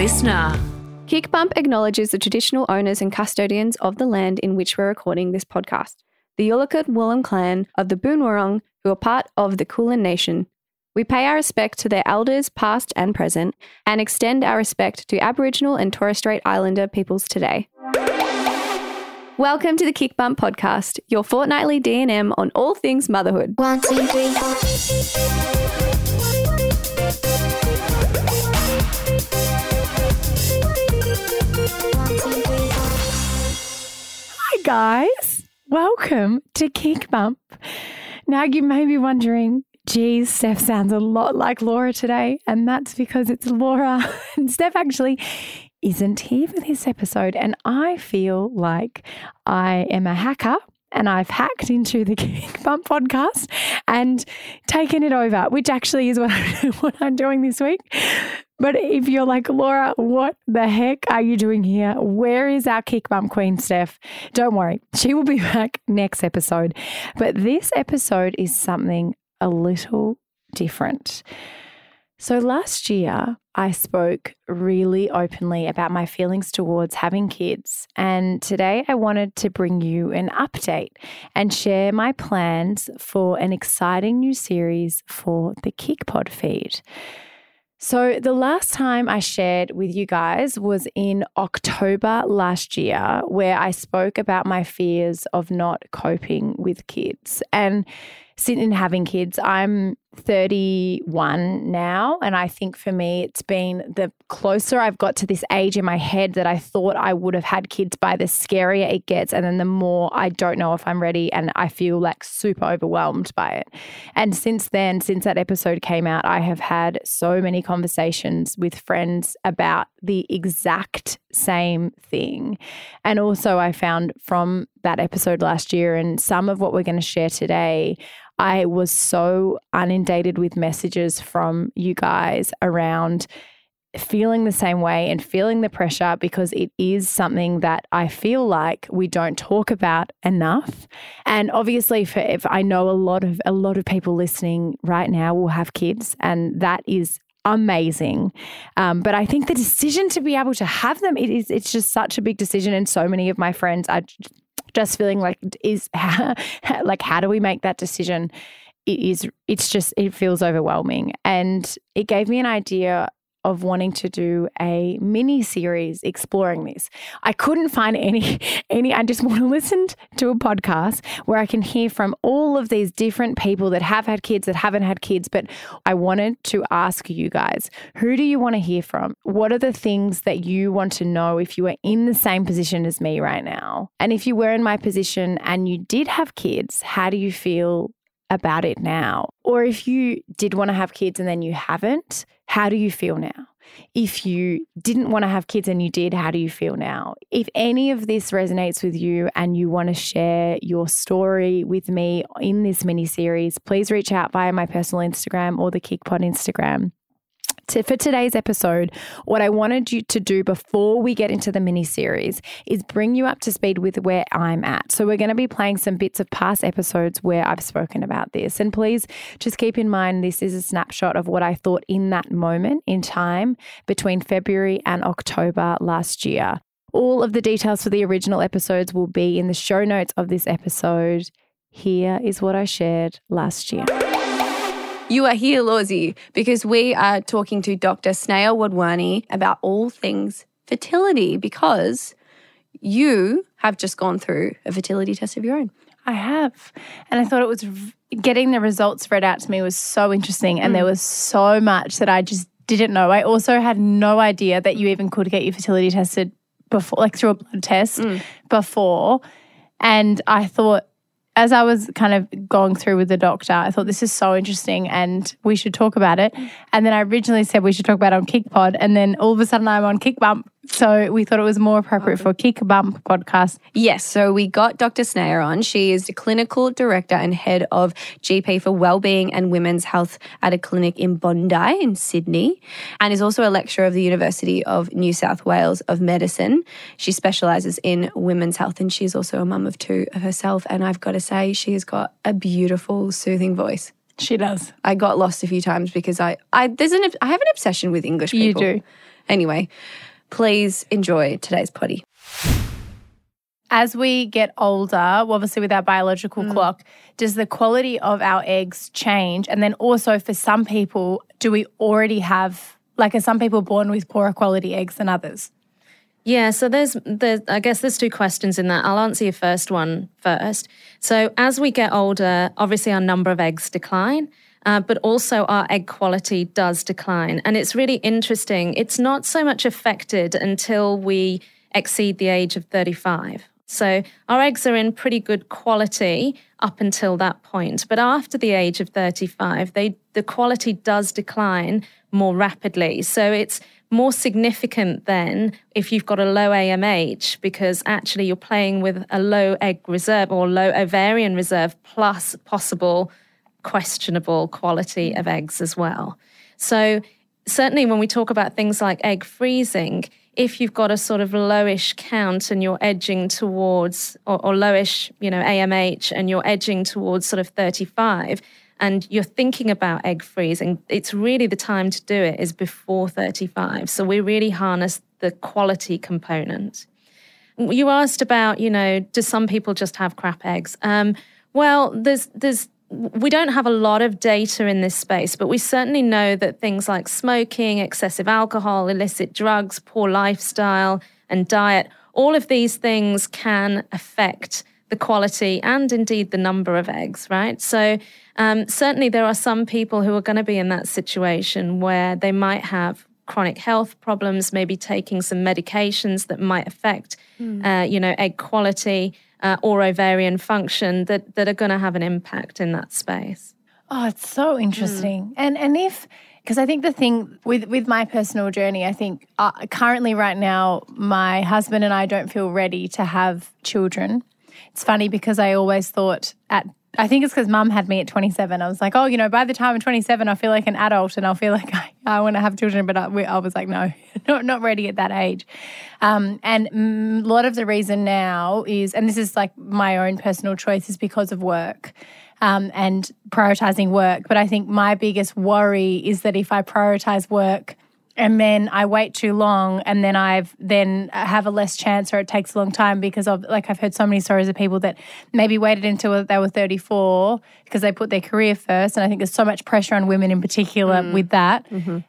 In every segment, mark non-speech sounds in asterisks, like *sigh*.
listener. KICBUMP acknowledges the traditional owners and custodians of the land in which we're recording this podcast, the Yalukit Willam clan of the Boonwurrung, who are part of the Kulin Nation. We pay our respect to their elders, past and present, and extend our respect to Aboriginal and Torres Strait Islander peoples today. Welcome to the KICBUMP podcast, your fortnightly D&M on all things motherhood. One, two, three, four. Guys. Welcome to KICBUMP. Now, you may be wondering, geez, Steph sounds a lot like Laura today. And that's because it's Laura. *laughs* And Steph actually isn't here for this episode. And I feel like I am a hacker. And I've hacked into the *laughs* KICBUMP podcast and taken it over, which actually is what *laughs* I'm doing this week. But if you're like, Laura, what the heck are you doing here? Where is our KICBUMP queen, Steph? Don't worry, she will be *laughs* back next episode. But this episode is something a little different. So last year, I spoke really openly about my feelings towards having kids. And today, I wanted to bring you an update and share my plans for an exciting new series for the KICPOD feed. So, the last time I shared with you guys was in October last year, where I spoke about my fears of not coping with kids. And in having kids, I'm 31 now. And I think for me, it's been the closer I've got to this age in my head that I thought I would have had kids by, the scarier it gets. And then the more I don't know if I'm ready and I feel like super overwhelmed by it. And since then, since that episode came out, I have had so many conversations with friends about the exact same thing. And also, I found from that episode last year and some of what we're going to share today, I was so inundated with messages from you guys around feeling the same way and feeling the pressure because it is something that I feel like we don't talk about enough. And obviously for if I know a lot of a lot of people listening right now will have kids and that is amazing. Um, but I think the decision to be able to have them, it is it's just such a big decision. And so many of my friends are just feeling like is *laughs* like how do we make that decision? It is it's just it feels overwhelming. And it gave me an idea of wanting to do a mini series exploring this. I couldn't find any *laughs* any I just want to listen to a podcast where I can hear from all of these different people that have had kids that haven't had kids but I wanted to ask you guys, who do you want to hear from? What are the things that you want to know if you are in the same position as me right now? And if you were in my position and you did have kids, how do you feel about it now? Or if you did want to have kids and then you haven't, how do you feel now? If you didn't want to have kids and you did, how do you feel now? If any of this resonates with you and you want to share your story with me in this mini series, please reach out via my personal Instagram or the KICPOD Instagram for today's episode, what I wanted you to do before we get into the mini series is bring you up to speed with where I'm at. So, we're going to be playing some bits of past episodes where I've spoken about this. And please just keep in mind this is a snapshot of what I thought in that moment in time between February and October last year. All of the details for the original episodes will be in the show notes of this episode. Here is what I shared last year. You are here, Lawsy, because we are talking to Dr. Sneha Wadhwani about all things fertility because you have just gone through a fertility test of your own. I have. And I thought it was getting the results read out to me was so interesting. And there mm. was so much that I just didn't know. I also had no idea that you even could get your fertility tested before, like through a blood test mm. before. And I thought, as I was kind of going through with the doctor, I thought this is so interesting and we should talk about it. And then I originally said we should talk about it on KICPOD, and then all of a sudden I'm on KICBUMP. So we thought it was more appropriate for KICBUMP podcast. Yes, so we got Dr. Sneha on. She is the clinical director and head of GP for Wellbeing and Women's Health at a clinic in Bondi in Sydney, and is also a lecturer of the University of New South Wales of Medicine. She specialises in women's health, and she's also a mum of two herself. And I've got to say, she has got a beautiful, soothing voice. She does. I got lost a few times because I, I there's an I have an obsession with English You people. do. Anyway, please enjoy today's potty. As we get older, obviously with our biological mm. clock, does the quality of our eggs change? And then also for some people, do we already have, like, are some people born with poorer quality eggs than others? Yeah, so there's there's I guess there's two questions in that. I'll answer your first one first. So as we get older, obviously our number of eggs decline. Uh, but also our egg quality does decline. And it's really interesting. It's not so much affected until we exceed the age of 35. So our eggs are in pretty good quality up until that point. But after the age of 35, they, the quality does decline more rapidly. So it's more significant then if you've got a low AMH because actually you're playing with a low egg reserve or low ovarian reserve plus possible questionable quality of eggs as well. So, certainly when we talk about things like egg freezing, if you've got a sort of lowish count and you're edging towards, or, or lowish, you know, AMH and you're edging towards sort of 35, and you're thinking about egg freezing, it's really the time to do it is before 35. So we really harness the quality component. You asked about, you know, do some people just have crap eggs? Um, well, there's there's we don't have a lot of data in this space, but we certainly know that things like smoking, excessive alcohol, illicit drugs, poor lifestyle, and diet, all of these things can affect the quality and indeed the number of eggs, right? So, um, certainly there are some people who are going to be in that situation where they might have chronic health problems, maybe taking some medications that might affect, uh, you know, egg quality uh, or ovarian function that, that are going to have an impact in that space. Oh, it's so interesting. And and if because I think the thing with with my personal journey, I think uh, currently right now my husband and I don't feel ready to have children. It's funny because I always thought at I think it's because mum had me at 27. I was like, oh, you know, by the time I'm 27, I feel like an adult and I'll feel like *laughs* I, I want to have children. But I, we- I was like, no, not, not ready at that age. Um, and a lot of the reason now is, and this is like my own personal choice, is because of work um, and prioritizing work. But I think my biggest worry is that if I prioritize work, and then I wait too long, and then I've then have a less chance, or it takes a long time because of like I've heard so many stories of people that maybe waited until they were thirty four because they put their career first, and I think there's so much pressure on women in particular with that,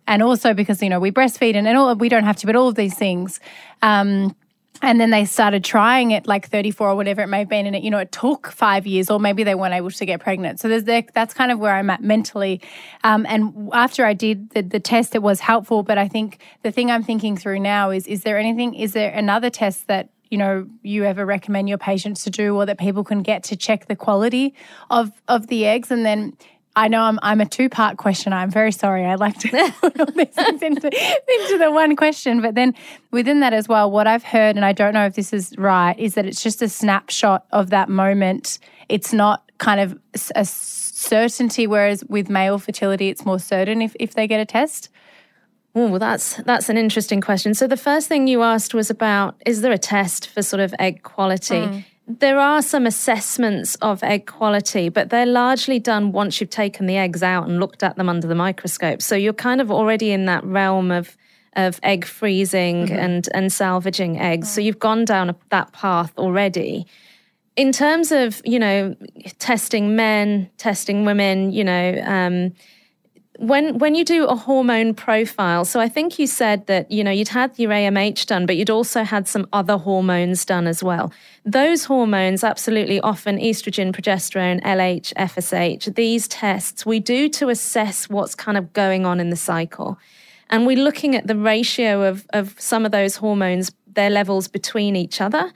and also because you know we breastfeed and, and all we don't have to, but all of these things. Um, and then they started trying it like 34 or whatever it may have been and it you know it took five years or maybe they weren't able to get pregnant. So there's the, that's kind of where i'm at mentally. Um, and after i did the, the test it was helpful but i think the thing i'm thinking through now is is there anything is there another test that you know you ever recommend your patients to do or that people can get to check the quality of of the eggs? And then I know I'm I'm a two part question. I'm very sorry. I like to *laughs* put all these things into, into the one question. But then within that as well, what I've heard, and I don't know if this is right, is that it's just a snapshot of that moment. It's not kind of a certainty, whereas with male fertility, it's more certain if, if they get a test. Oh, well, that's that's an interesting question. So the first thing you asked was about is there a test for sort of egg quality? Mm. There are some assessments of egg quality, but they're largely done once you've taken the eggs out and looked at them under the microscope. So you're kind of already in that realm of of egg freezing and and salvaging eggs. So you've gone down that path already. In terms of you know testing men, testing women, you know. Um, when when you do a hormone profile so i think you said that you know you'd had your amh done but you'd also had some other hormones done as well. Those hormones absolutely often estrogen progesterone lh fsh these tests we do to assess what's kind of going on in the cycle. And we're looking at the ratio of of some of those hormones their levels between each other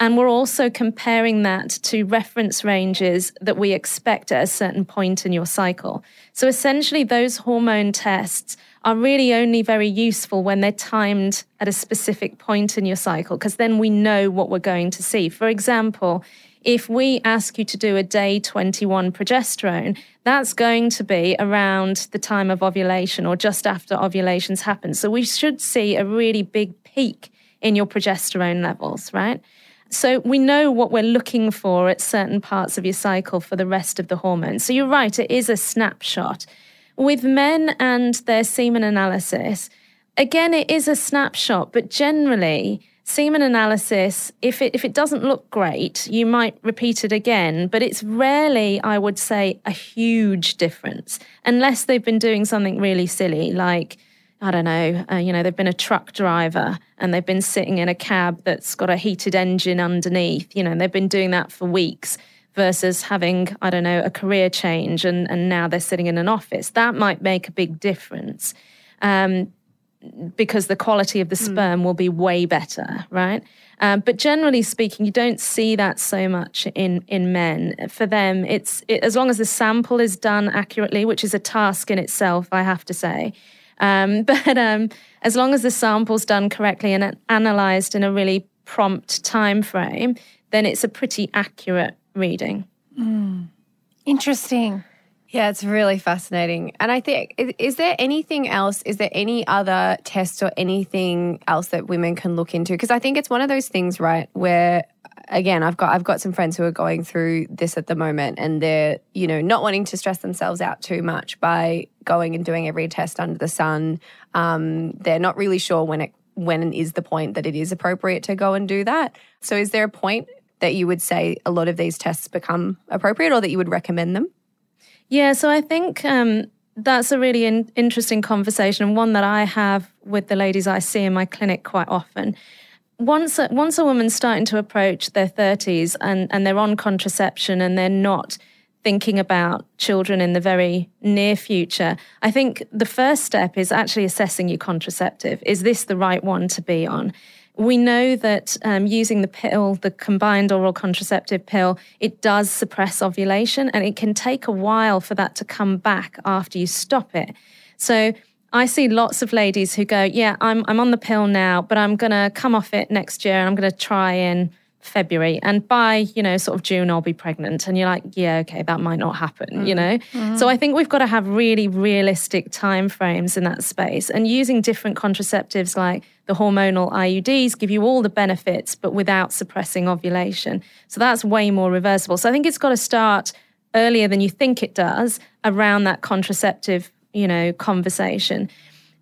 and we're also comparing that to reference ranges that we expect at a certain point in your cycle. So essentially, those hormone tests are really only very useful when they're timed at a specific point in your cycle, because then we know what we're going to see. For example, if we ask you to do a day 21 progesterone, that's going to be around the time of ovulation or just after ovulations happen. So we should see a really big peak in your progesterone levels, right? So we know what we're looking for at certain parts of your cycle for the rest of the hormones. So you're right, it is a snapshot. With men and their semen analysis, again, it is a snapshot, but generally, semen analysis, if it if it doesn't look great, you might repeat it again, but it's rarely, I would say, a huge difference unless they've been doing something really silly, like I don't know, uh, you know, they've been a truck driver and they've been sitting in a cab that's got a heated engine underneath, you know, and they've been doing that for weeks versus having, I don't know, a career change and, and now they're sitting in an office. That might make a big difference um, because the quality of the sperm will be way better, right? Um, but generally speaking, you don't see that so much in in men. For them, it's it, as long as the sample is done accurately, which is a task in itself, I have to say. Um, *laughs* but um, as long as the sample's done correctly and analyzed in a really prompt time frame, then it's a pretty accurate reading. Interesting. Yeah, it's really fascinating. And I think, is there anything else? Is there any other tests or anything else that women can look into? Because I think it's one of those things, right, where again, I've got I've got some friends who are going through this at the moment, and they're you know not wanting to stress themselves out too much by going and doing every test under the sun. Um, they're not really sure when it when is the point that it is appropriate to go and do that. So, is there a point that you would say a lot of these tests become appropriate, or that you would recommend them? Yeah, so I think um, that's a really in- interesting conversation, and one that I have with the ladies I see in my clinic quite often. Once a, once a woman's starting to approach their 30s and, and they're on contraception and they're not thinking about children in the very near future, I think the first step is actually assessing your contraceptive. Is this the right one to be on? We know that um, using the pill, the combined oral contraceptive pill, it does suppress ovulation and it can take a while for that to come back after you stop it. So I see lots of ladies who go, Yeah, I'm, I'm on the pill now, but I'm going to come off it next year and I'm going to try in February. And by, you know, sort of June, I'll be pregnant. And you're like, Yeah, okay, that might not happen, you mm. know? Mm-hmm. So I think we've got to have really realistic timeframes in that space. And using different contraceptives like the hormonal IUDs give you all the benefits, but without suppressing ovulation. So that's way more reversible. So I think it's got to start earlier than you think it does around that contraceptive, you know, conversation.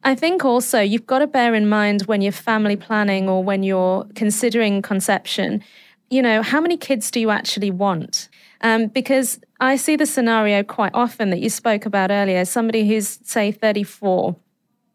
I think also you've got to bear in mind when you're family planning or when you're considering conception, you know, how many kids do you actually want? Um, because I see the scenario quite often that you spoke about earlier somebody who's, say, 34,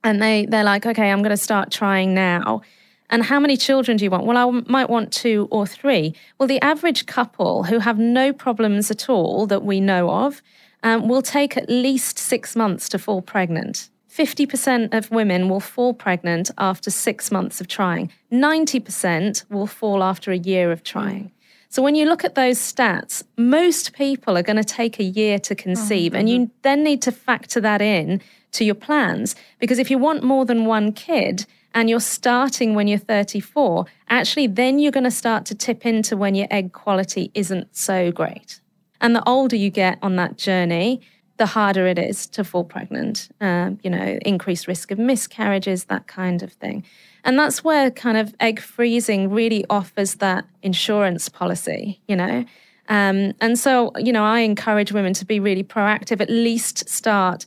and they, they're like, okay, I'm going to start trying now. And how many children do you want? Well, I w- might want two or three. Well, the average couple who have no problems at all that we know of um, will take at least six months to fall pregnant. 50% of women will fall pregnant after six months of trying. 90% will fall after a year of trying. So when you look at those stats, most people are going to take a year to conceive, and you then need to factor that in to your plans. Because if you want more than one kid and you're starting when you're 34, actually, then you're going to start to tip into when your egg quality isn't so great. And the older you get on that journey, the harder it is to fall pregnant. Um, you know, increased risk of miscarriages, that kind of thing. And that's where kind of egg freezing really offers that insurance policy, you know. Um, and so, you know, I encourage women to be really proactive, at least start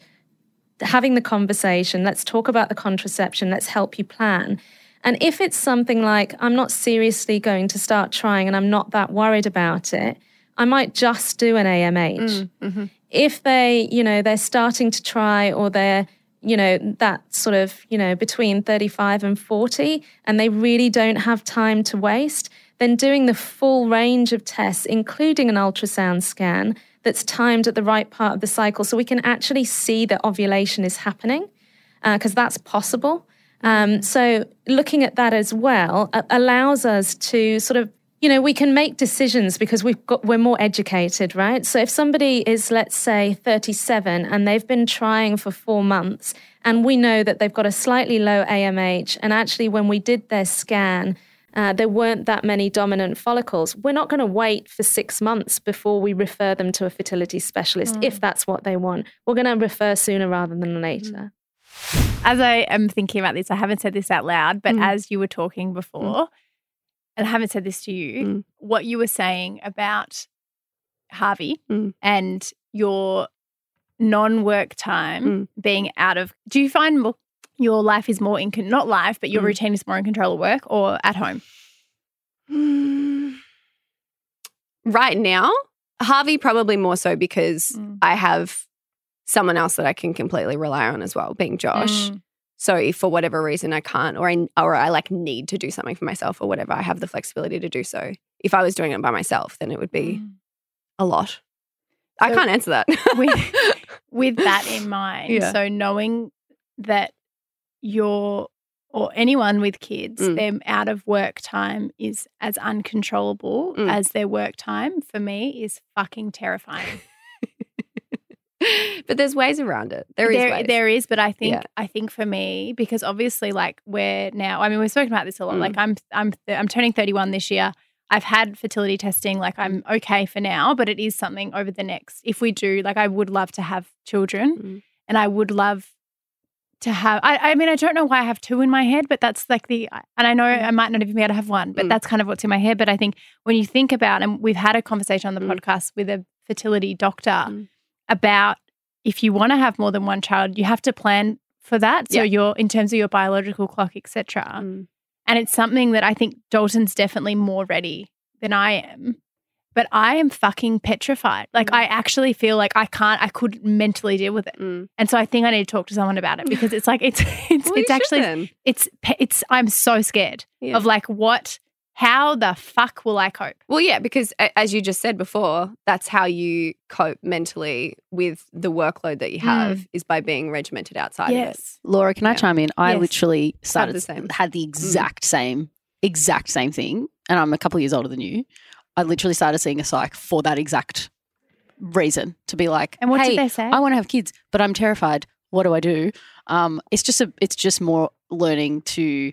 having the conversation. Let's talk about the contraception. Let's help you plan. And if it's something like, I'm not seriously going to start trying and I'm not that worried about it, I might just do an AMH. If they, you know, they're starting to try or they're, you know, that sort of, you know, between 35 and 40 and they really don't have time to waste, then doing the full range of tests, including an ultrasound scan that's timed at the right part of the cycle so we can actually see that ovulation is happening because that's possible. Um, so looking at that as well uh, allows us to sort of you know we can make decisions because we've got we're more educated right so if somebody is let's say 37 and they've been trying for 4 months and we know that they've got a slightly low AMH and actually when we did their scan uh, there weren't that many dominant follicles. We're not going to wait for six months before we refer them to a fertility specialist if that's what they want. We're going to refer sooner rather than later. As I am thinking about this, I haven't said this out loud, but Mm. as you were talking before, and I haven't said this to you, Mm. what you were saying about Harvey Mm. and your non work time Mm. being out of, do you find, your life is more in con- not life, but your Mm. routine is more in control of work or at home? *sighs* Right now, Harvey probably more so because Mm. I have someone else that I can completely rely on as well, being Josh. Mm. So if for whatever reason I can't or I or I like need to do something for myself or whatever, I have the flexibility to do so. If I was doing it by myself, then it would be Mm. a lot. I can't answer that. with- *laughs* with that in mind. Yeah. So knowing that you're or anyone with kids, Mm. their out of work time is as uncontrollable Mm. as their work time for me is fucking terrifying. *laughs* but there's ways around it. There is there, ways. there is, but I think Yeah. I think for me because obviously like we're now. I mean, we've spoken about this a lot. Mm. Like I'm I'm I'm turning 31 this year. I've had fertility testing. Like I'm Mm. okay for now, but it is something over the next. If we do, like, I would love to have children, Mm. and I would love to have. I, I mean, I don't know why I have two in my head, but that's like the. And I know I might not even be able to have one, but Mm. that's kind of what's in my head. But I think when you think about, and we've had a conversation on the Mm. podcast with a fertility doctor Mm. About if you want to have more than one child, you have to plan for that. So Yeah. you're in terms of your biological clock, etc. Mm. And it's something that I think Dalton's definitely more ready than I am. But I am fucking petrified. Like Mm. I actually feel like I can't. I couldn't mentally deal with it. Mm. And so I think I need to talk to someone about it because it's like it's *laughs* it's Well, it's actually shouldn't. it's it's I'm so scared Yeah. of like what how the fuck will I cope? Well, yeah, because a- as you just said before, that's how you cope mentally with the workload that you have is by being regimented outside of it. Laura, can I chime in? I Yes. literally started the same. had the exact same exact same thing, and I'm a couple of years older than you. I literally started seeing a psych for that exact reason to be like, And what hey, did they say? I want to have kids, but I'm terrified. What do I do? Um, it's just a, it's just more learning to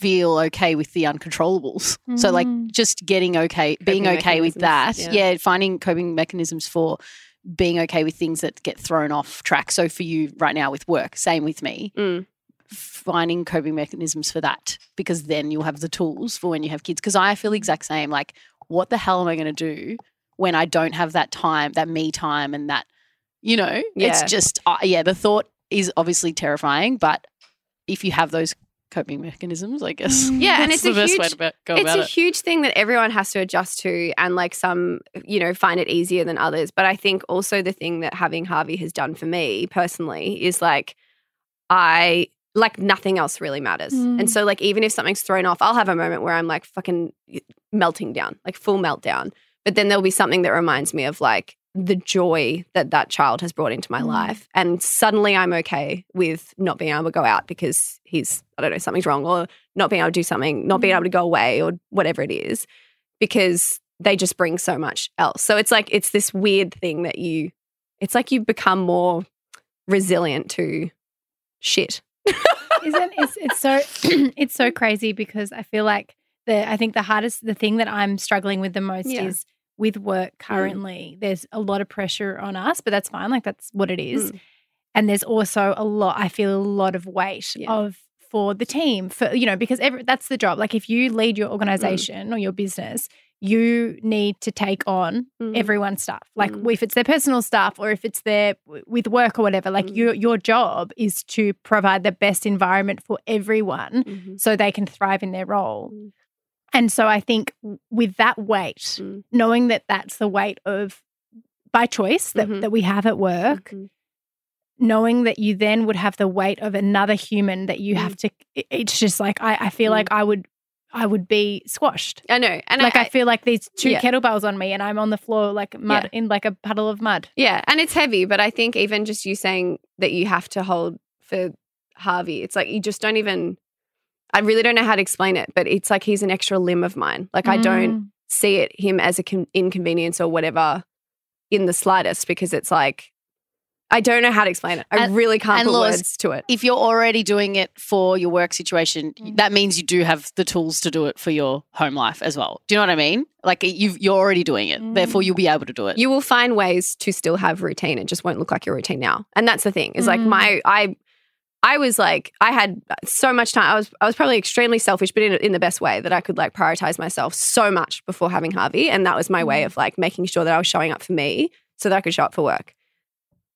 feel okay with the uncontrollables. So like Mm. just getting okay, being okay with that. Yeah. yeah. finding coping mechanisms for being okay with things that get thrown off track. So for you right now with work, same with me. Mm. Finding coping mechanisms for that because then you'll have the tools for when you have kids. Because I feel the exact same. Like, what the hell am I going to do when I don't have that time, that me time, and that, you know, it's just, uh, yeah, the thought is obviously terrifying. But if you have those coping mechanisms, I guess. Yeah, *laughs* and it's the a best way huge- to be- go it's about a huge thing that everyone has to adjust to and like some you know find it easier than others. But i think also the thing that having harvey has done for me personally is like i like nothing else really matters. Mm. and so like even if something's thrown off i'll have a moment where i'm like fucking melting down like full meltdown. But then there'll be something that reminds me of like the joy that that child has brought into my Mm. life and suddenly i'm okay with not being able to go out because he's i don't know something's wrong or not being able to do something not being able to go away or whatever it is because they just bring so much else so it's like it's this weird thing that you it's like you become more resilient to shit Isn't it's it's so *laughs* *clears throat* it's so crazy because I feel like the I think the hardest the thing that I'm struggling with the most Yeah. is with work currently. There's a lot of pressure on us, but that's fine. Like that's what it is. And there's also a lot. I feel a lot of weight Yeah. of for the team for you know because every, that's the job. Like if you lead your organization or your business, you need to take on Mhm. everyone's stuff. Like Mm. if it's their personal stuff or if it's their with work or whatever. Like Mm. your your job is to provide the best environment for everyone Mhm. so they can thrive in their role. And so I think with that weight, Mm. knowing that that's the weight of by choice that, Mhm. that we have at work, Mhm. knowing that you then would have the weight of another human that you Mm. have to it's just like I, I feel Mm. like I would I would be squashed. i know and like I, feel like these two yeah. kettlebells on me and I'm on the floor like mud in like a puddle of mud. Yeah, and it's heavy, but I think even just you saying that you have to hold for Harvey, it's like you just don't even. I really don't know how to explain it, but it's like he's an extra limb of mine. Like I don't Mm. see it him as a con- inconvenience or whatever in the slightest because it's like I don't know how to explain it. I And- really can't put Laws, words to it. if you're already doing it for your work situation, Mm. that means you do have the tools to do it for your home life as well. Do you know what I mean? Like you've, you're already doing it, Mm. therefore you'll be able to do it. You will find ways to still have routine. It just won't look like your routine now. And that's the thing. Is like Mm. my I I was like I had so much time. I was I was probably extremely selfish, but in in the best way that I could like prioritize myself so much before having Harvey, and that was my way Mm. of like making sure that I was showing up for me so that I could show up for work.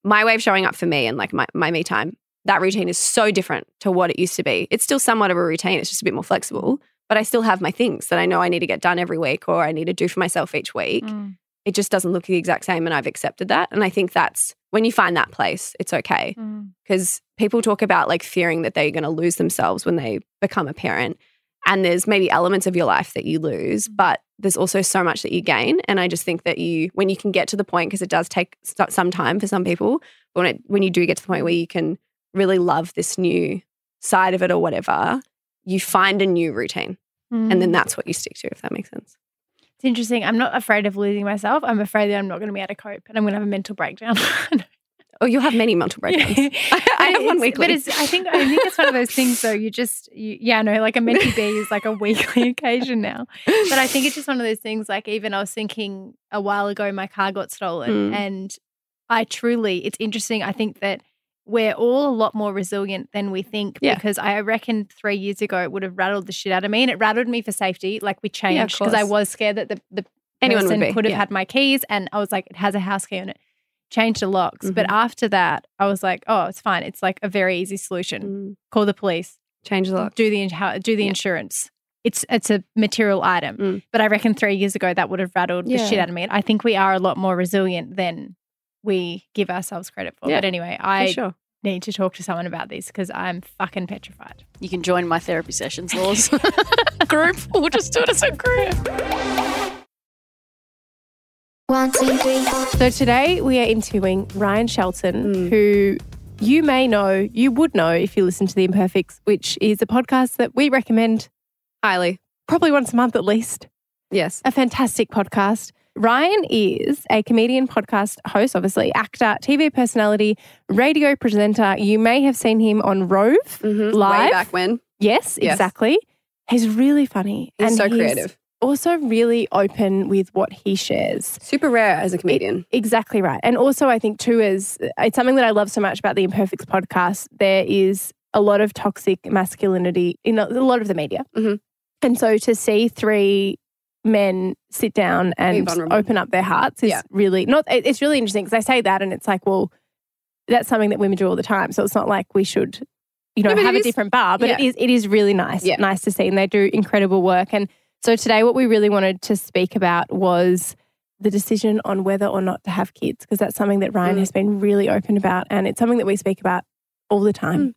My way of showing up for me and like my, my me time that routine is so different to what it used to be. It's still somewhat of a routine, it's just a bit more flexible, but I still have my things that I know I need to get done every week or I need to do for myself each week. Mm. It just doesn't look the exact same. And I've accepted that. And I think that's when you find that place, it's okay. Mm. Because people talk about like fearing that they're going to lose themselves when they become a parent. And there's maybe elements of your life that you lose, but there's also so much that you gain. And I just think that you, when you can get to the point, because it does take some time for some people, but when, it, when you do get to the point where you can really love this new side of it or whatever, you find a new routine. And Mm. then that's what you stick to, if that makes sense. It's interesting. I'm not afraid of losing myself. I'm afraid that I'm not going to be able to cope and I'm going to have a mental breakdown. *laughs* Oh, you'll have many mental breakdowns. I, *laughs* I have one weekly. But it's, I think I think it's one of those things though. You just you, yeah, no, like a mentee B is like a *laughs* weekly occasion now. But I think it's just one of those things. Like even I was thinking a while ago, my car got stolen, Mm. and I truly, it's interesting. I think that we're all a lot more resilient than we think Yeah. because I reckon three years ago it would have rattled the shit out of me, and it rattled me for safety. Like we changed because I was scared that the the Anyone person could have yeah. had my keys, and I was like, it has a house key on it. Changed the locks, but Mm-hmm. after that, I was like, oh, it's fine. It's like a very easy solution. Mm, Call the police, change the lock. do the do the Yeah. insurance. It's it's a material item, Mm. but I reckon three years ago that would have rattled the shit out of me. I think we are a lot more resilient than we give ourselves credit for. Yeah, but anyway, I sure. need to talk to someone about this because I'm fucking petrified. You can join my therapy sessions, *laughs* Laws. *laughs* group. We'll just do it as a group. One, two, three, four. So today we are interviewing Ryan Shelton, Mm. who you may know, you would know if you listen to The Imperfects, which is a podcast that we recommend Highly. probably once a month at least. Yes. A fantastic podcast. Ryan is a comedian, podcast host, obviously, actor, TV personality, radio presenter. You may have seen him on Rove Mhm. live. Way back when. Yes, Yes. exactly. He's really funny. He's so creative. Also, really open with what he shares. Super rare as a comedian. Exactly right. And also, I think, too, is it's something that I love so much about the Imperfects podcast. There is a lot of toxic masculinity in a, a lot of the media. Mhm. And so to see three men sit down and open up their hearts is Yeah. really not, it's really interesting because I say that and it's like, well, that's something that women do all the time. So it's not like we should, you know, No, have a is- different bar, but it yeah. is, it is really nice, Yeah. nice to see. And they do incredible work. And so today, what we really wanted to speak about was the decision on whether or not to have kids, because that's something that Ryan Mm. has been really open about. And it's something that we speak about all the time.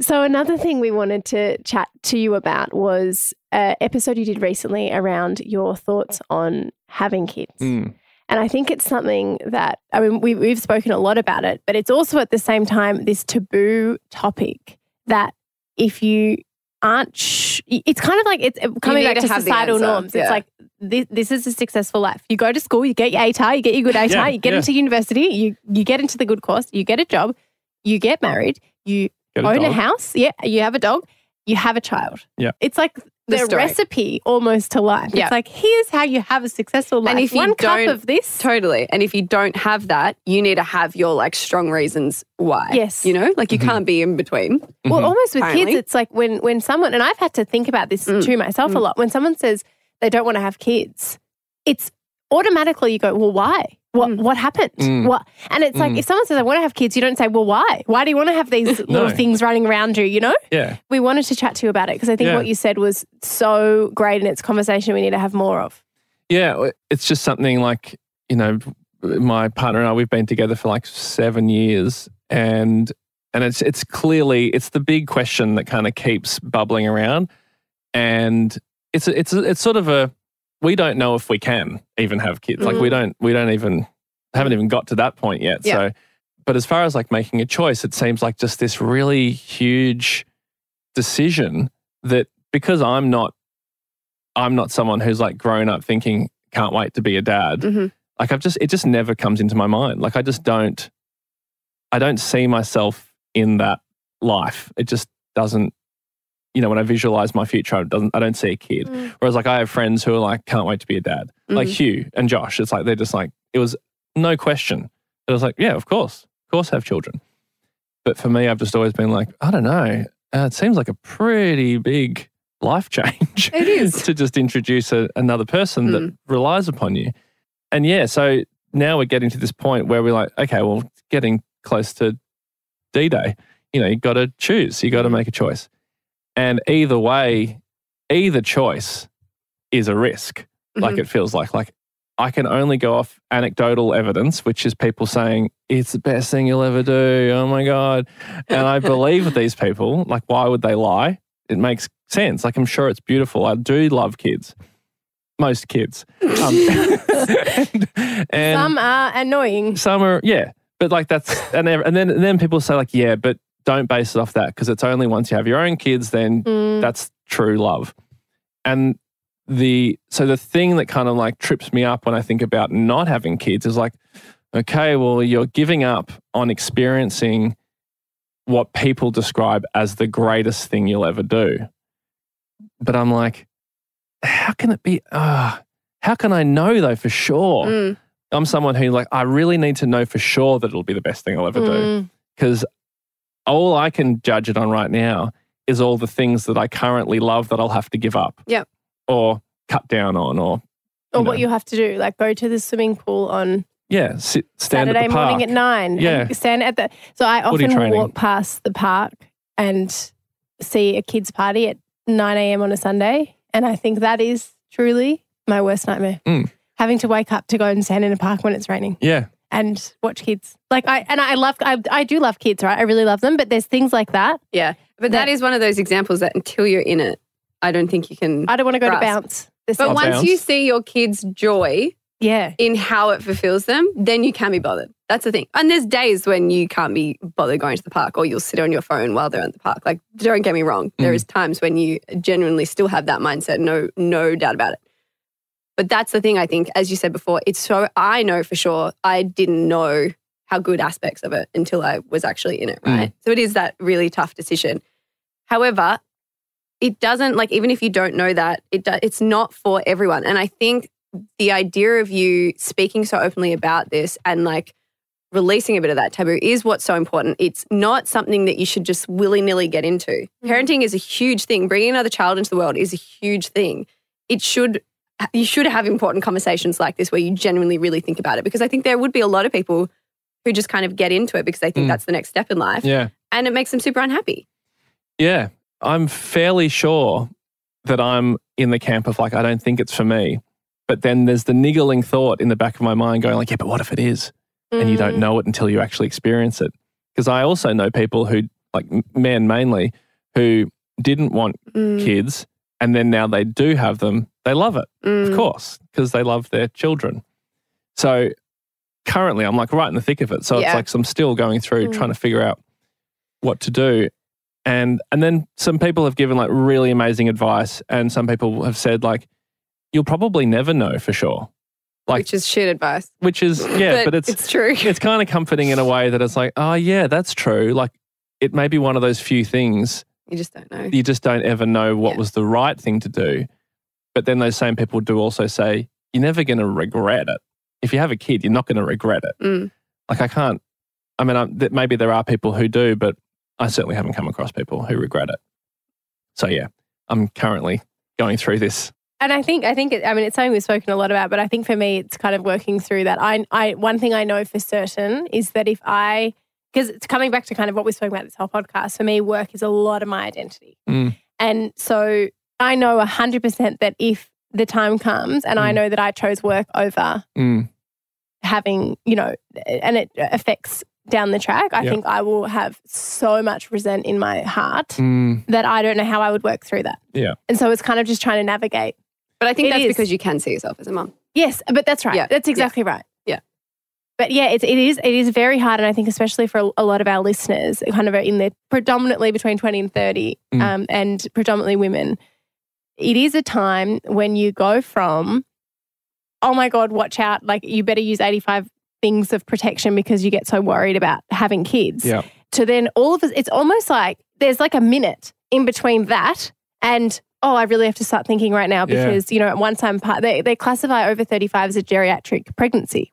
So, another thing we wanted to chat to you about was an episode you did recently around your thoughts on having kids. Mm. And I think it's something that, I mean, we, we've spoken a lot about it, but it's also at the same time this taboo topic that if you aren't, sh- it's kind of like it's coming back to to societal norms. yeah. It's like, this, this is a successful life. You go to school, you get your ATAR, you get your good ATAR, Yeah, you get yeah. into university, you, you get into the good course, you get a job, you get married, you Get a own a house, yeah, you have a dog, you have a child. Yeah. It's like The the, story. recipe almost to life. Yeah. It's like, here's how you have a successful life. And if you One cup don't- of this. Totally. And if you don't have that, you need to have your like strong reasons why. Yes. You know, like you Mhm. can't be in between. Well, Mhm. almost with Apparently. kids, it's like when when someone and I've had to think about this Mm, to myself a mm. lot. When someone says they don't want to have kids, it's automatically you go, well, why? What Mm. what happened? Mm. What? And it's like Mm. if someone says I want to have kids, you don't say, well, why? Why do you want to have these *laughs* little things running around you? You know. Yeah. We wanted to chat to you about it because I think Yeah. what you said was so great, and it's a conversation we need to have more of. Yeah. It's just something like, you know, my partner and I, we've been together for like seven years. And and it's it's clearly it's the big question that kind of keeps bubbling around. And it's it's it's sort of a we don't know if we can even have kids. Like we don't we don't even haven't even got to that point yet. Yeah. So but as far as like making a choice, it seems like just this really huge decision that because I'm not I'm not someone who's like grown up thinking can't wait to be a dad. Mhm. Like I've just it just never comes into my mind. Like I just don't I don't see myself in that life. It just doesn't you know when I visualize my future it doesn't I don't see a kid. Whereas like I have friends who are like can't wait to be a dad. Like Mhm. Hugh and Josh. It's like they're just like it was no question. It was like yeah, of course. Of course have children. But for me I've just always been like I don't know. Uh, it seems like a pretty big life *laughs* change. It is. to just introduce a, another person that Mm. relies upon you. And yeah, so now we're getting to this point where we're like, okay, well, getting close to D Day. You know, you got to choose. You got to make a choice. And either way, either choice is a risk. Like Mhm. it feels like. Like I can only go off anecdotal evidence, which is people saying it's the best thing you'll ever do. Oh my god! And I believe these people. Like, why would they lie? It makes sense. Like, I'm sure it's beautiful. I do love kids. Most kids. Um, *laughs* *laughs* and, and Some are annoying. some are, yeah, but like that's and then and then and then people say like, yeah, but don't base it off that because it's only once you have your own kids then Mm. that's true love. And the so the thing that kind of like trips me up when I think about not having kids is like, okay, well, you're giving up on experiencing what people describe as the greatest thing you'll ever do. But I'm like, how can it be? Ah, how can I know though for sure? Mm. I'm someone who like I really need to know for sure that it'll be the best thing I'll ever do Mm. because all I can judge it on right now is all the things that I currently love that I'll have to give up. Yep. Or cut down on or Or you what know. you have to do, like go to the swimming pool on yeah, sit, stand Saturday at the park. morning at nine. Yeah. And stand at the. So I often training. walk past the park and see a kids' party at 9 a.m. on a Sunday. And I think that is truly my worst nightmare. Mm. Having to wake up to go and stand in a park when it's raining Yeah. And watch kids. Like I and I love I, I do love kids, right? I really love them, but there's things like that. Yeah. But that That- is one of those examples that until you're in it, I don't think you can. I don't want to go Grasp. to bounce. This But I'll once bounce. you see your kids' joy yeah. in how it fulfills them, then you can be bothered. That's the thing. And there's days when you can't be bothered going to the park or you'll sit on your phone while they're at the park. Like, don't get me wrong. There Mm. is times when you genuinely still have that mindset. No, no doubt about it. But that's the thing I think, as you said before, it's so I know for sure I didn't know how good aspects of it until I was actually in it, mm. right? So it is that really tough decision. However, it doesn't like even if you don't know that, it do, it's not for everyone. And I think the idea of you speaking so openly about this and like releasing a bit of that taboo is what's so important. It's not something that you should just willy nilly get into. Mm. Parenting is a huge thing. Bringing another child into the world is a huge thing. It should, you should have important conversations like this where you genuinely really think about it because I think there would be a lot of people who just kind of get into it because they think Mm. that's the next step in life Yeah. and it makes them super unhappy. Yeah. I'm fairly sure that I'm in the camp of like, I don't think it's for me. But then there's the niggling thought in the back of my mind going like, yeah, but what if it is? And you Mm. don't know it until you actually experience it. Because I also know people who, like men mainly, who didn't want Mm, kids and then now they do have them. They love it, mm, of course, because they love their children. So currently I'm like right in the thick of it. So Yeah. it's like so I'm still going through Mm. trying to figure out what to do. And and then some people have given like really amazing advice and some people have said like you'll probably never know for sure. Like which is shit advice. which is *laughs* yeah, but, it's it's true. it's kind of comforting in a way that it's like, oh yeah, that's true. Like it may be one of those few things You just don't know. you just don't ever know what Yeah. was the right thing to do. But then those same people do also say, you're never going to regret it. If you have a kid, you're not going to regret it. Mm. Like, I can't, I mean, I'm, th- maybe there are people who do, but I certainly haven't come across people who regret it. So, yeah, I'm currently going through this. And I think I think it, I mean it's something we've spoken a lot about, but I think for me it's kind of working through that. I I one thing I know for certain is that if I because it's coming back to kind of what we spoke about this whole podcast. For me, work is a lot of my identity, Mm. and so I know hundred percent that if the time comes and I Mm. know that I chose work over Mm, having you know, and it affects down the track, I Yeah. think I will have so much resent in my heart mm, that I don't know how I would work through that. Yeah. and so it's kind of just trying to navigate. But I think It that's is. because you can see yourself as a mum. Yes, but that's right. Yeah, That's exactly right. Yeah. But yeah, it's, it is it is very hard, and I think especially for a, lot of our listeners, kind of in there predominantly between twenty and thirty, Mm. um, and predominantly women. It is a time when you go from, oh my god, watch out! Like you better use eighty five things of protection because you get so worried about having kids. Yeah. To then all of it, it's almost like there's like a minute in between that and oh, I really have to start thinking right now Yeah. because you know at one time part they they classify over thirty five as a geriatric pregnancy.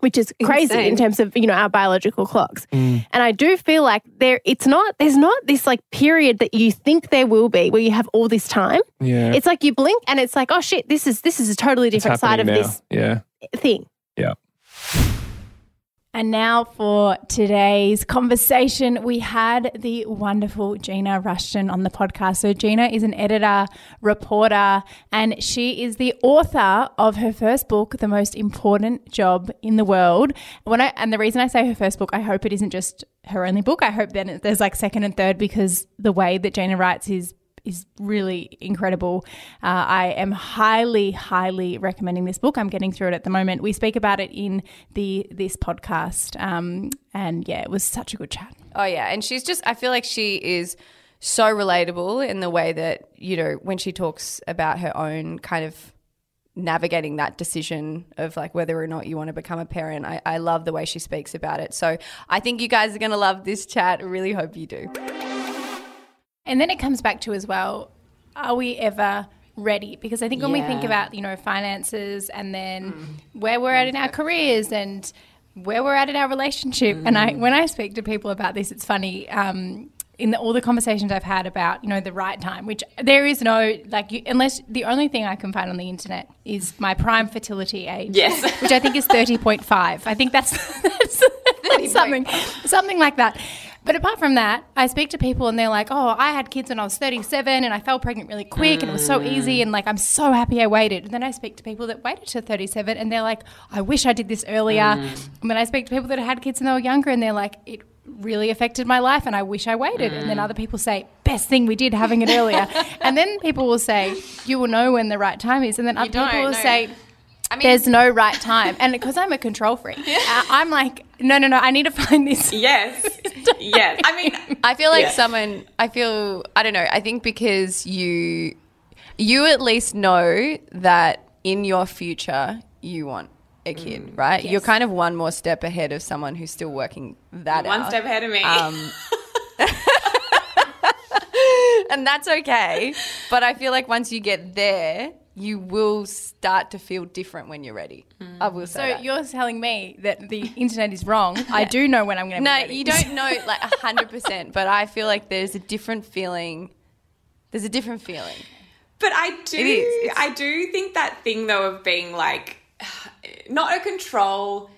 Which is crazy Insane. in terms of you know our biological clocks, mm, and I do feel like there it's not there's not this like period that you think there will be where you have all this time. yeah. It's like you blink and it's like oh shit this is this is a totally different side of now. this Yeah. thing. And now for today's conversation. We had the wonderful Gina Rushton on the podcast. So, Gina is an editor, reporter, and she is the author of her first book, The Most Important Job in the World. When I, and the reason I say her first book, I hope it isn't just her only book. I hope then there's like second and third because the way that Gina writes is is really incredible. Uh, I am highly, highly recommending this book. I'm getting through it at the moment. We speak about it in the this podcast, um, and yeah, it was such a good chat. Oh yeah, and she's just I feel like she is so relatable in the way that, you know, when she talks about her own kind of navigating that decision of like whether or not you want to become a parent. I, I love the way she speaks about it. So I think you guys are gonna love this chat. Really hope you do. And then it comes back to as well, are we ever ready? Because I think when we think about, you know, finances and then where we're at in our careers and where we're at in our relationship. And I when I speak to people about this, it's funny. Um, in the, all the conversations I've had about, you know, the right time, which there is no like, you, unless the only thing I can find on the internet is my prime fertility age, Yes. which I think is thirty point five. I think that's, *laughs* that's, *laughs* that's something, something like that. But apart from that, I speak to people and they're like, "Oh, I had kids when I was 37 and I fell pregnant really quick and it was so easy and like I'm so happy I waited." And then I speak to people that waited to 37 and they're like, "I wish I did this earlier." And then I speak to people that had kids when they were younger and they're like, "It really affected my life and I wish I waited." And then other people say, "Best thing we did having it earlier." *laughs* and then people will say, "You will know when the right time is." And then other people will no. say, I mean, there's *laughs* no right time. And because I'm a control freak, I- I'm like, no, no, no, I need to find this. *laughs* Yes. *laughs* yes. I mean, I feel like Yeah. someone. I feel. I don't know. I think because you, you at least know that in your future you want a kid, right? You're kind of one more step ahead of someone who's still working that one out. One step ahead of me. Um, and that's okay. But I feel like once you get there, you will start to feel different when you're ready. I will mm. So say. that. you're telling me that the internet is wrong. *laughs* I do know when I'm going to No, be ready. you don't know like hundred percent, but I feel like there's a different feeling. There's a different feeling. But I do, It is. It's- I do think that thing though of being like, *sighs* not a control,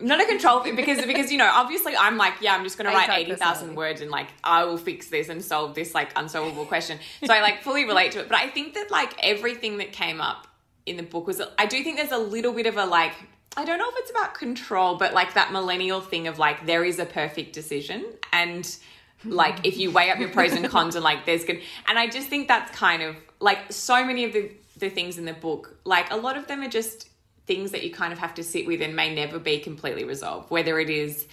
not a control thing because because you know obviously I'm like yeah I'm just gonna write eighty thousand words and like I will fix this and solve this like unsolvable question. So I like fully relate to it. But I think that like everything that came up in the book was I do think there's a little bit of a like. I don't know if it's about control, but like that millennial thing of like there is a perfect decision and like if you weigh up your pros and cons and like there's good and i just think that's kind of like so many of the the things in the book like a lot of them are just things that you kind of have to sit with and may never be completely resolved. Whether it is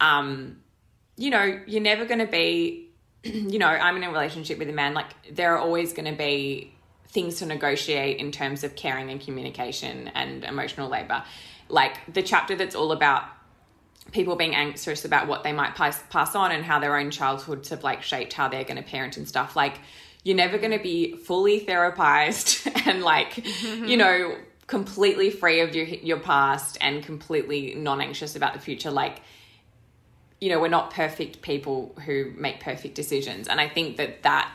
um you know you're never going to be *clears throat* you know i'm in a relationship with a man like there are always going to be things to negotiate in terms of caring and communication and emotional labor. Like the chapter that's all about people being anxious about what they might pass, pass on and how their own childhoods have like shaped how they're going to parent and stuff like you're never going to be fully therapized *laughs* and like you know completely free of your your past and completely non-anxious about the future like you know we're not perfect people who make perfect decisions. And i think that that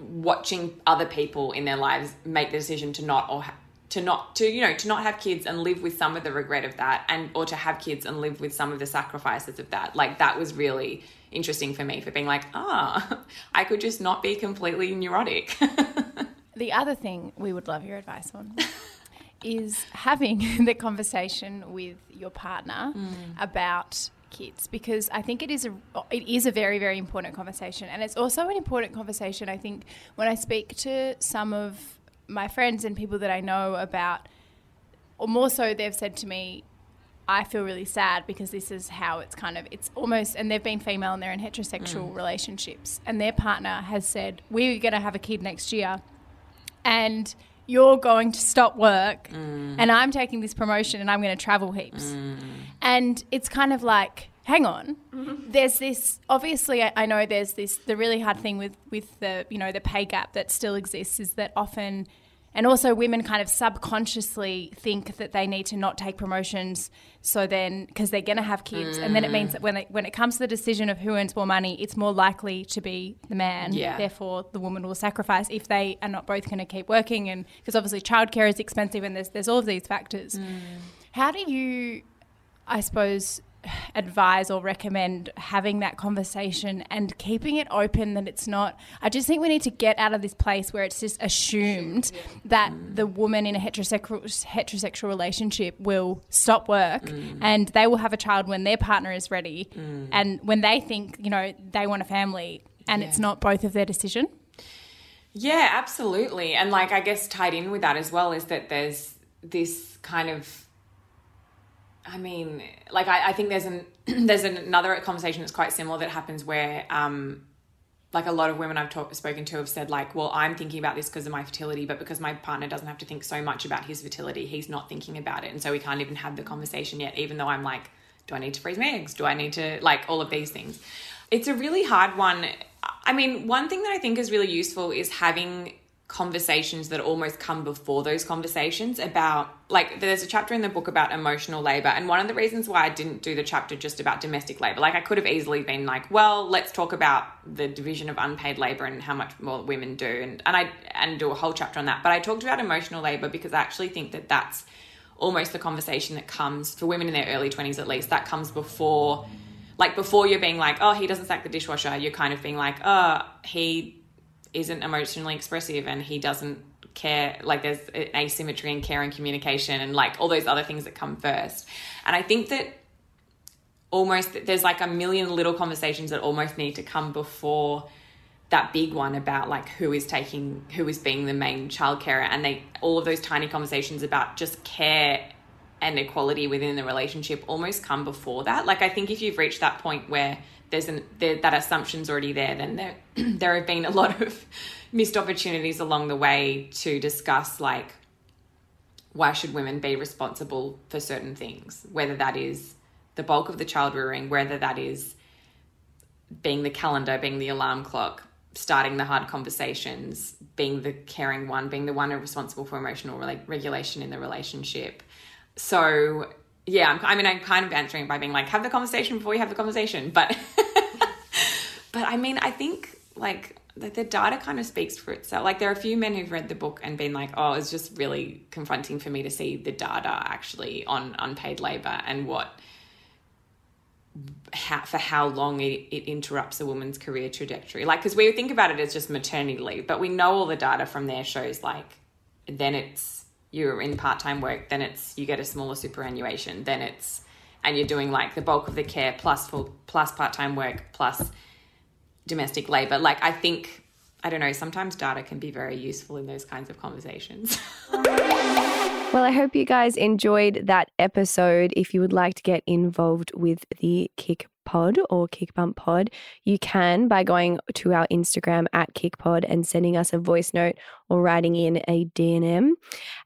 watching other people in their lives make the decision to not or ha- to not to you know to not have kids and live with some of the regret of that and or to have kids and live with some of the sacrifices of that like that was really interesting for me for being like ah *laughs* i could just not be completely neurotic. *laughs* The other thing we would love your advice on *laughs* is having *laughs* the conversation with your partner mm. about kids because I think it is a it is a very very important conversation. And it's also an important conversation I think when I speak to some of my friends and people that I know about or more so they've said to me I feel really sad because this is how it's kind of it's almost and they've been female and they're in heterosexual mm. relationships and their partner has said we're going to have a kid next year. And you're going to stop work mm. and I'm taking this promotion and I'm going to travel heaps. Mm. And it's kind of like, hang on. *laughs* There's this obviously I, I know there's this the really hard thing with with the you know the pay gap that still exists is that often and also women kind of subconsciously think that they need to not take promotions so then because they're going to have kids. And then it means that when it, when it comes to the decision of who earns more money it's more likely to be the man. Yeah. therefore the woman will sacrifice if they are not both going to keep working. And because obviously childcare is expensive and there's there's all of these factors. Mm. How do you I suppose, advise or recommend having that conversation and keeping it open that it's not. I just think we need to get out of this place where it's just assumed that the woman in a heterosexual, heterosexual relationship will stop work mm. and they will have a child when their partner is ready mm. and when they think, you know, they want a family and it's not both of their decision. Yeah, absolutely. And like I guess tied in with that as well is that there's this kind of I mean, like I, I think there's an *clears throat* there's another conversation that's quite similar that happens where um like a lot of women I've talked spoken to have said like, well, I'm thinking about this because of my fertility, but because my partner doesn't have to think so much about his fertility, he's not thinking about it, and so we can't even have the conversation yet. Even though I'm like, do I need to freeze my eggs? Do I need to like all of these things? It's a really hard one. I mean, one thing that I think is really useful is having conversations that almost come before those conversations about like there's a chapter in the book about emotional labor and one of the reasons why I didn't do the chapter just about domestic labor like I could have easily been like well let's talk about the division of unpaid labor and how much more women do and and I and do a whole chapter on that. But I talked about emotional labor because I actually think that that's almost the conversation that comes for women in their early 20s at least that comes before like before you're being like oh he doesn't sack the dishwasher you're kind of being like oh he isn't emotionally expressive and he doesn't care like there's asymmetry in care and communication and like all those other things that come first. And i think that almost there's like a million little conversations that almost need to come before that big one about like who is taking who is being the main child carer and they all of those tiny conversations about just care and equality within the relationship almost come before that. Like i think if you've reached that point where there's an there, that assumption's already there then there *clears throat* there have been a lot of *laughs* missed opportunities along the way to discuss like why should women be responsible for certain things? Whether that is the bulk of the child rearing whether that is being the calendar being the alarm clock starting the hard conversations being the caring one being the one responsible for emotional rela- regulation in the relationship. So yeah I'm, i mean i'm kind of answering by being like have the conversation before you have the conversation. *laughs* But but i mean i think like the, the data kind of speaks for itself. Like there are a few men who've read the book and been like oh it's just really confronting for me to see the data actually on unpaid labor and what how, for how long it, it interrupts a woman's career trajectory. Like because we think about it as just maternity leave but we know all the data from there shows like then it's you're in part-time work then it's you get a smaller superannuation then it's and you're doing like the bulk of the care plus full plus part-time work plus domestic labor like i think i don't know sometimes data can be very useful in those kinds of conversations *laughs* Well, I hope you guys enjoyed that episode. If you would like to get involved with the Kick Pod or KICBUMP Pod, you can by going to our Instagram at KICPOD and sending us a voice note or writing in a DNM.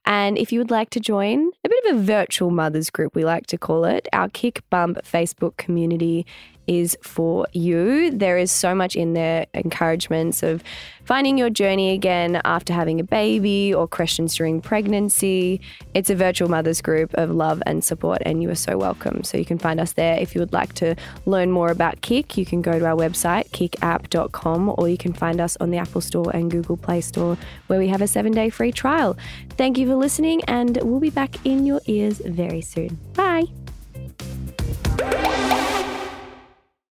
And if you would like to join bit of a virtual mothers group, we like to call it, our KICBUMP Facebook community is for you. There is so much in there encouragements of finding your journey again after having a baby or questions during pregnancy. It's a virtual mothers group of love and support, and you are so welcome. So you can find us there. If you would like to learn more about KIC, you can go to our website, kickapp.com, or you can find us on the Apple Store and Google Play Store, where we have a seven day free trial. Thank you for listening, and we'll be back in your ears very soon. Bye.